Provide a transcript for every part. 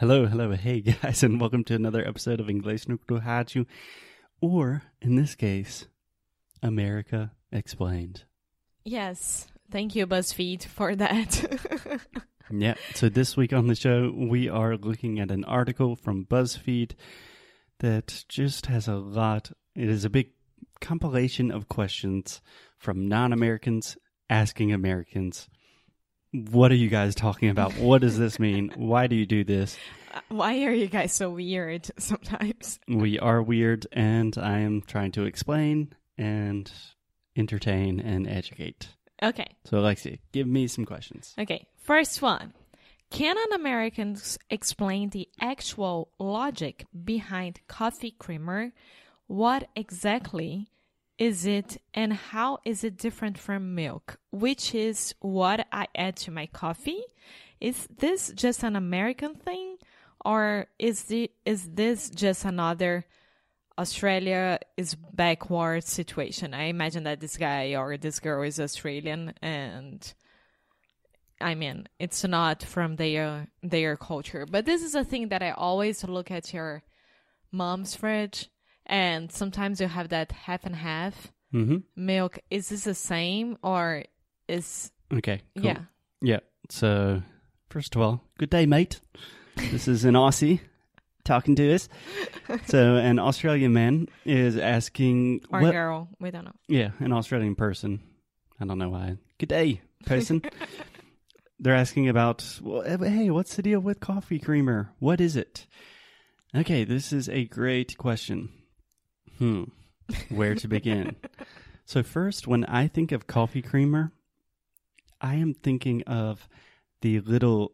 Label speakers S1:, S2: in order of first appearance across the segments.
S1: Hello, hello, hey guys, and welcome to another episode of Inglês no Rádio, or in this case, America Explained.
S2: Yes. Thank you, BuzzFeed, for that.
S1: Yeah, so this week on the show, we are looking at an article from BuzzFeed that just has a lot. It is a big compilation of questions from non Americans asking Americans. What are you guys talking about? What does this mean? Why do you do this?
S2: Why are you guys so weird sometimes?
S1: We are weird, and I am trying to explain and entertain and educate.
S2: Okay.
S1: So, Alexia, give me some questions.
S2: Okay. First one. Can an American explain the actual logic behind coffee creamer? What exactly is it and how is it different from milk? Which is what I add to my coffee? Is this just an American thing or is the is this just another Australia is backward situation? I imagine that this guy or this girl is Australian and I mean, it's not from their their culture. But this is a thing that I always look at your mom's fridge, and sometimes you have that half and half
S1: Mm-hmm.
S2: milk. Is this the same or is
S1: Okay. Cool.
S2: yeah?
S1: Yeah. So, first of all, good day, mate. This is an Aussie talking to us. So, an Australian man is asking,
S2: Or
S1: what-
S2: girl? We don't know.
S1: yeah, an Australian person. I don't know why. Good day, person. They're asking about, well, eh, hey, what's the deal with coffee creamer? What is it? Okay, this is a great question. Hmm. Where to begin? so, first, when I think of coffee creamer, I am thinking of the little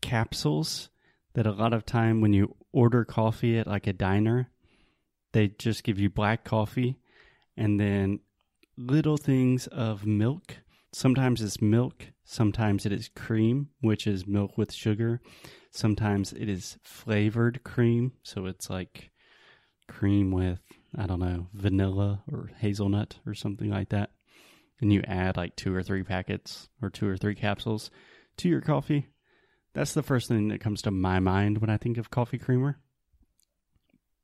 S1: capsules that a lot of time when you order coffee at like a diner, they just give you black coffee and then little things of milk. Sometimes it's milk, sometimes it is cream, which is milk with sugar. Sometimes it is flavored cream, so it's like cream with, I don't know, vanilla or hazelnut or something like that. And you add like two or three packets or two or three capsules to your coffee. That's the first thing that comes to my mind when I think of coffee creamer.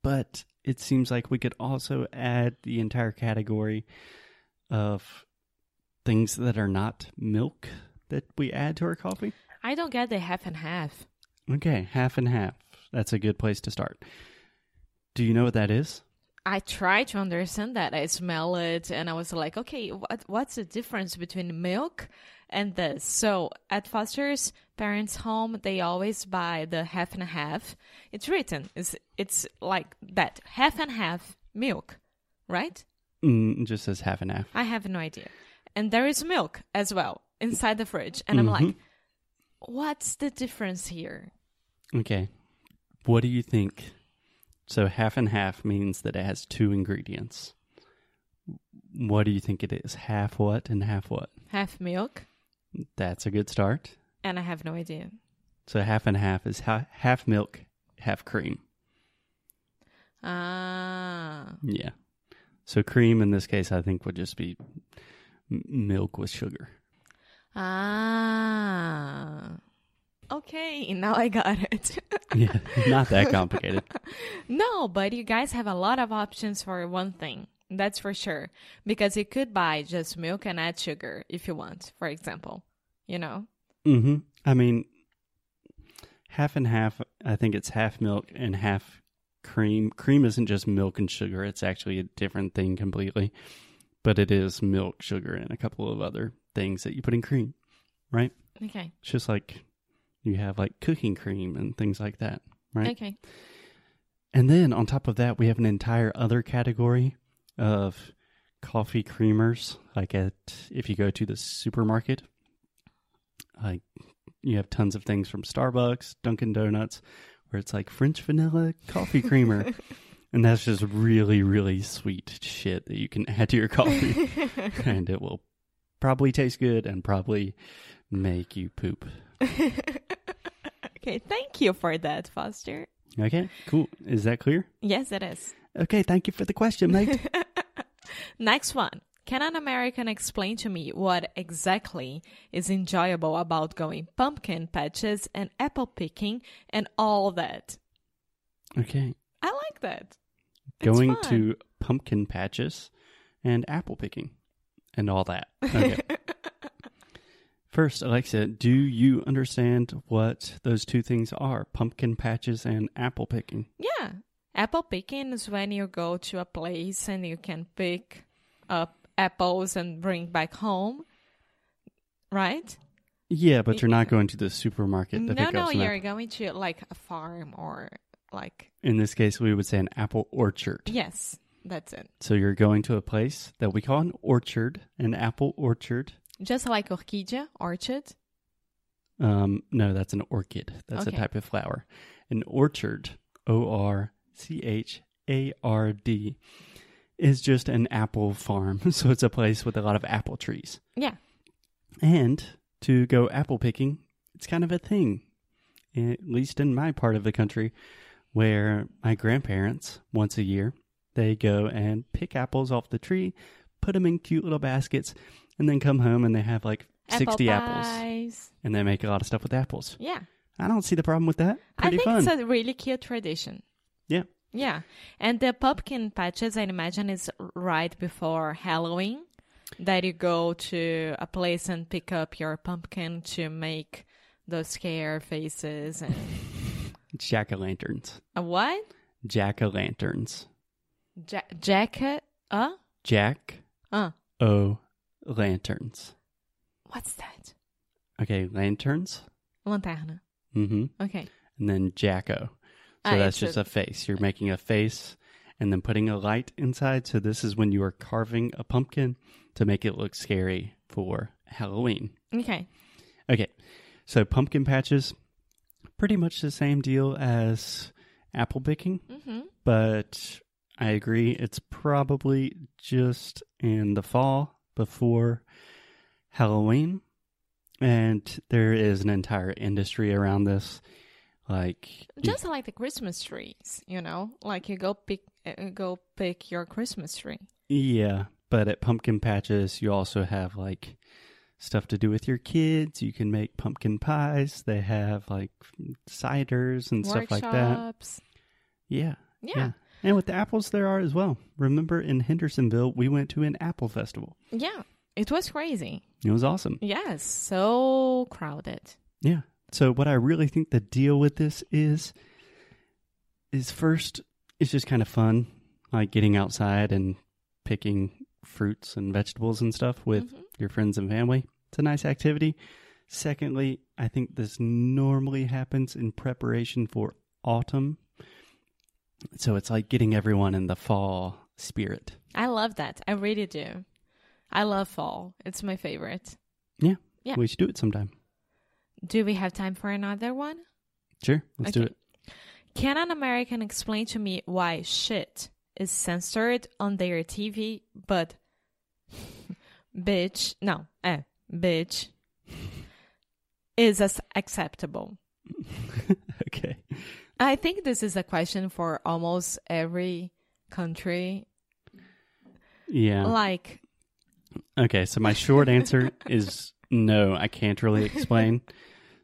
S1: But it seems like we could also add the entire category of things that are not milk that we add to our coffee.
S2: I don't get the half and half.
S1: Okay, half and half. That's a good place to start. Do you know what that is?
S2: I try to understand that. I smell it and I was like, okay, what what's the difference between milk and this? So at Foster's parents' home, they always buy the half and a half. It's written. It's it's like that. Half and half milk, right?
S1: Mm, it just says half and half.
S2: I have no idea. And there is milk as well inside the fridge. And I'm like, what's the difference here?
S1: Okay. What do you think? So half and half means that it has two ingredients. What do you think it is? Half what and half what?
S2: Half milk?
S1: That's a good start.
S2: And I have no idea.
S1: So half and half is ha- half milk, half cream.
S2: Ah.
S1: Yeah. So cream in this case, I think would just be m- milk with sugar.
S2: Ah. Okay, now I got it.
S1: Yeah, not that complicated.
S2: no, but you guys have a lot of options for one thing. That's for sure. Because you could buy just milk and add sugar if you want, for example. You know?
S1: Mm hmm I mean, half and half. I think it's half milk and half cream. Cream isn't just milk and sugar; it's actually a different thing completely. But it is milk, sugar, and a couple of other things that you put in cream, right?
S2: Okay.
S1: It's just like you have like cooking cream and things like that, right?
S2: Okay.
S1: And then on top of that, we have an entire other category of coffee creamers. Like at if you go to the supermarket, like you have tons of things from Starbucks, Dunkin' Donuts, where it's like French vanilla coffee creamer. and that's just really, really sweet shit that you can add to your coffee. and it will probably taste good and probably make you poop.
S2: Okay, thank you for that, Foster.
S1: Okay, cool. Is that clear?
S2: Yes, it is.
S1: Okay, thank you for the question, mate.
S2: Next one. Can an American explain to me what exactly is enjoyable about going pumpkin patches and apple picking and all that?
S1: Okay.
S2: I like that.
S1: Going to pumpkin patches and apple picking and all that. Okay. First, Alexa, do you understand what those two things are? Pumpkin patches and apple picking.
S2: Yeah. Apple picking is when you go to a place and you can pick up apples and bring back home. Right?
S1: Yeah, but you're not going to the supermarket to
S2: no, no, you're
S1: apple.
S2: going to like a farm or like
S1: In this case, we would say an apple orchard.
S2: yes, that's it.
S1: So you're going to a place that we call an orchard, an apple orchard.
S2: Just like orchidea, orchard.
S1: Um, no, that's an orchid. That's
S2: Okay.
S1: a type of flower. An orchard, O R C H A R D, is just an apple farm. So it's a place with a lot of apple trees.
S2: Yeah.
S1: And to go apple picking, it's kind of a thing, at least in my part of the country, where my grandparents, once a year, they go and pick apples off the tree, put them in cute little baskets, and then come home and they have like 60
S2: Apple
S1: apples.
S2: pies.
S1: And they make a lot of stuff with apples.
S2: Yeah.
S1: I don't see the problem with that. Pretty
S2: I think
S1: fun.
S2: it's a really cute tradition.
S1: Yeah.
S2: Yeah. And the pumpkin patches, I imagine, is right before Halloween that you go to a place and pick up your pumpkin to make those scare faces and
S1: Jack o' lanterns.
S2: a what?
S1: Jack o' lanterns.
S2: Ja- jacket? Uh?
S1: Jack
S2: Uh.
S1: o' lanterns.
S2: What's that?
S1: Okay, lanterns.
S2: Lanterna.
S1: Mm-hmm.
S2: Okay.
S1: And then Jacko. So
S2: Ah,
S1: that's just a, face. You're making a face and then putting a light inside. So this is when you are carving a pumpkin to make it look scary for Halloween.
S2: Okay.
S1: Okay. So pumpkin patches, pretty much the same deal as apple picking.
S2: Mm-hmm.
S1: but I agree it's probably just in the fall before Halloween. And there is an entire industry around this. Like, you-
S2: Just like the Christmas trees, you know, like you go pick, uh, go pick your Christmas tree.
S1: yeah, but at pumpkin patches, you also have like stuff to do with your kids. You can make pumpkin pies. They have like ciders and stuff like that.
S2: Workshops.
S1: Yeah,
S2: Yeah.
S1: And with the apples, there are as well. Remember in Hendersonville, we went to an apple festival.
S2: Yeah. It was crazy.
S1: It was awesome.
S2: Yes. So crowded.
S1: Yeah. So what I really think the deal with this is is first it's just kind of fun, like getting outside and picking fruits and vegetables and stuff with
S2: Mhm.
S1: your friends and family. It's a nice activity. Secondly, I think this normally happens in preparation for autumn. So it's like getting everyone in the fall spirit.
S2: I love that. I really do. I love fall. It's my favorite. Yeah. Yeah.
S1: We should do it sometime.
S2: Do we have time for another one?
S1: Sure, let's do it.
S2: Can an American explain to me why shit is censored on their TV, but bitch, no, eh, bitch is as acceptable?
S1: okay.
S2: I think this is a question for almost every country.
S1: Yeah.
S2: Like,
S1: Okay, so my short answer is no, I can't really explain.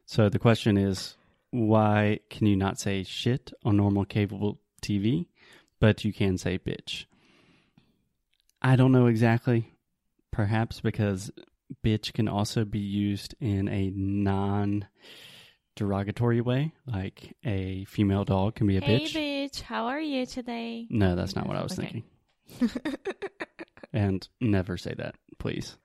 S1: So the question is why can you not say shit on normal cable TV, but you can say bitch? I don't know exactly. Perhaps because bitch can also be used in a non derogatory way, like a female dog can be a
S2: hey,
S1: bitch.
S2: Hey, bitch, how are you today?
S1: No, that's not what I was
S2: Okay.
S1: thinking. And never say that, please.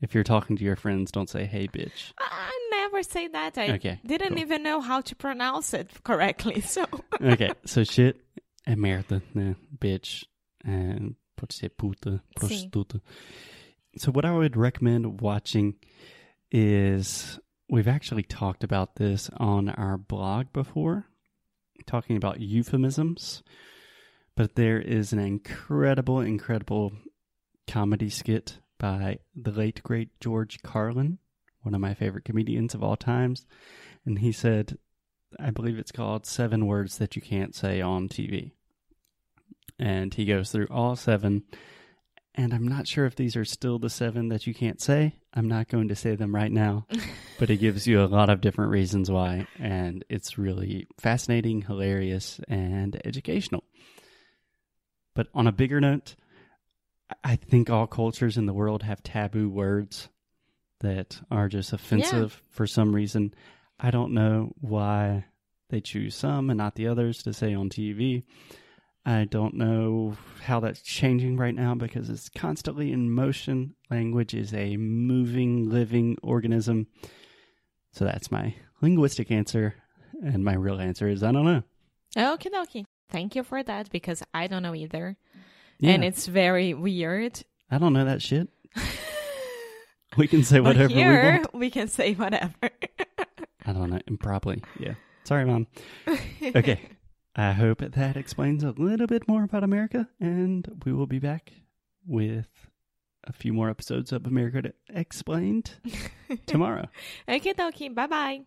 S1: If you're talking to your friends, don't say, hey, bitch.
S2: I never say that. I
S1: Okay,
S2: didn't
S1: cool.
S2: even know how to pronounce it correctly. So,
S1: okay, so shit é merda, né? Bitch. And pode ser puta, prostituta. So, what I would recommend watching is we've actually talked about this on our blog before, talking about euphemisms. But there is an incredible, incredible comedy skit by the late, great George Carlin, one of my favorite comedians of all times. And he said, I believe it's called Seven Words That You Can't Say on TV. And he goes through all seven And I'm not sure if these are still the seven that you can't say. I'm not going to say them right now, but it gives you a lot of different reasons why. And it's really fascinating, hilarious, and educational. But on a bigger note, I think all cultures in the world have taboo words that are just offensive for some reason. I don't know why they choose some and not the others to say on TV. I don't know how that's changing right now because it's constantly in motion. Language is a moving, living organism. So that's my linguistic answer. And my real answer is I don't know.
S2: Okay, dokie. Thank you for that because I don't know either.
S1: Yeah,
S2: And it's very weird.
S1: I don't know that shit. We can say whatever we want.
S2: we can say whatever.
S1: I don't know. Improperly. Yeah. Sorry, Mom. Okay. I hope that explains a little bit more about America, and we will be back with a few more episodes of America Explained tomorrow.
S2: okay, dokie. Bye bye.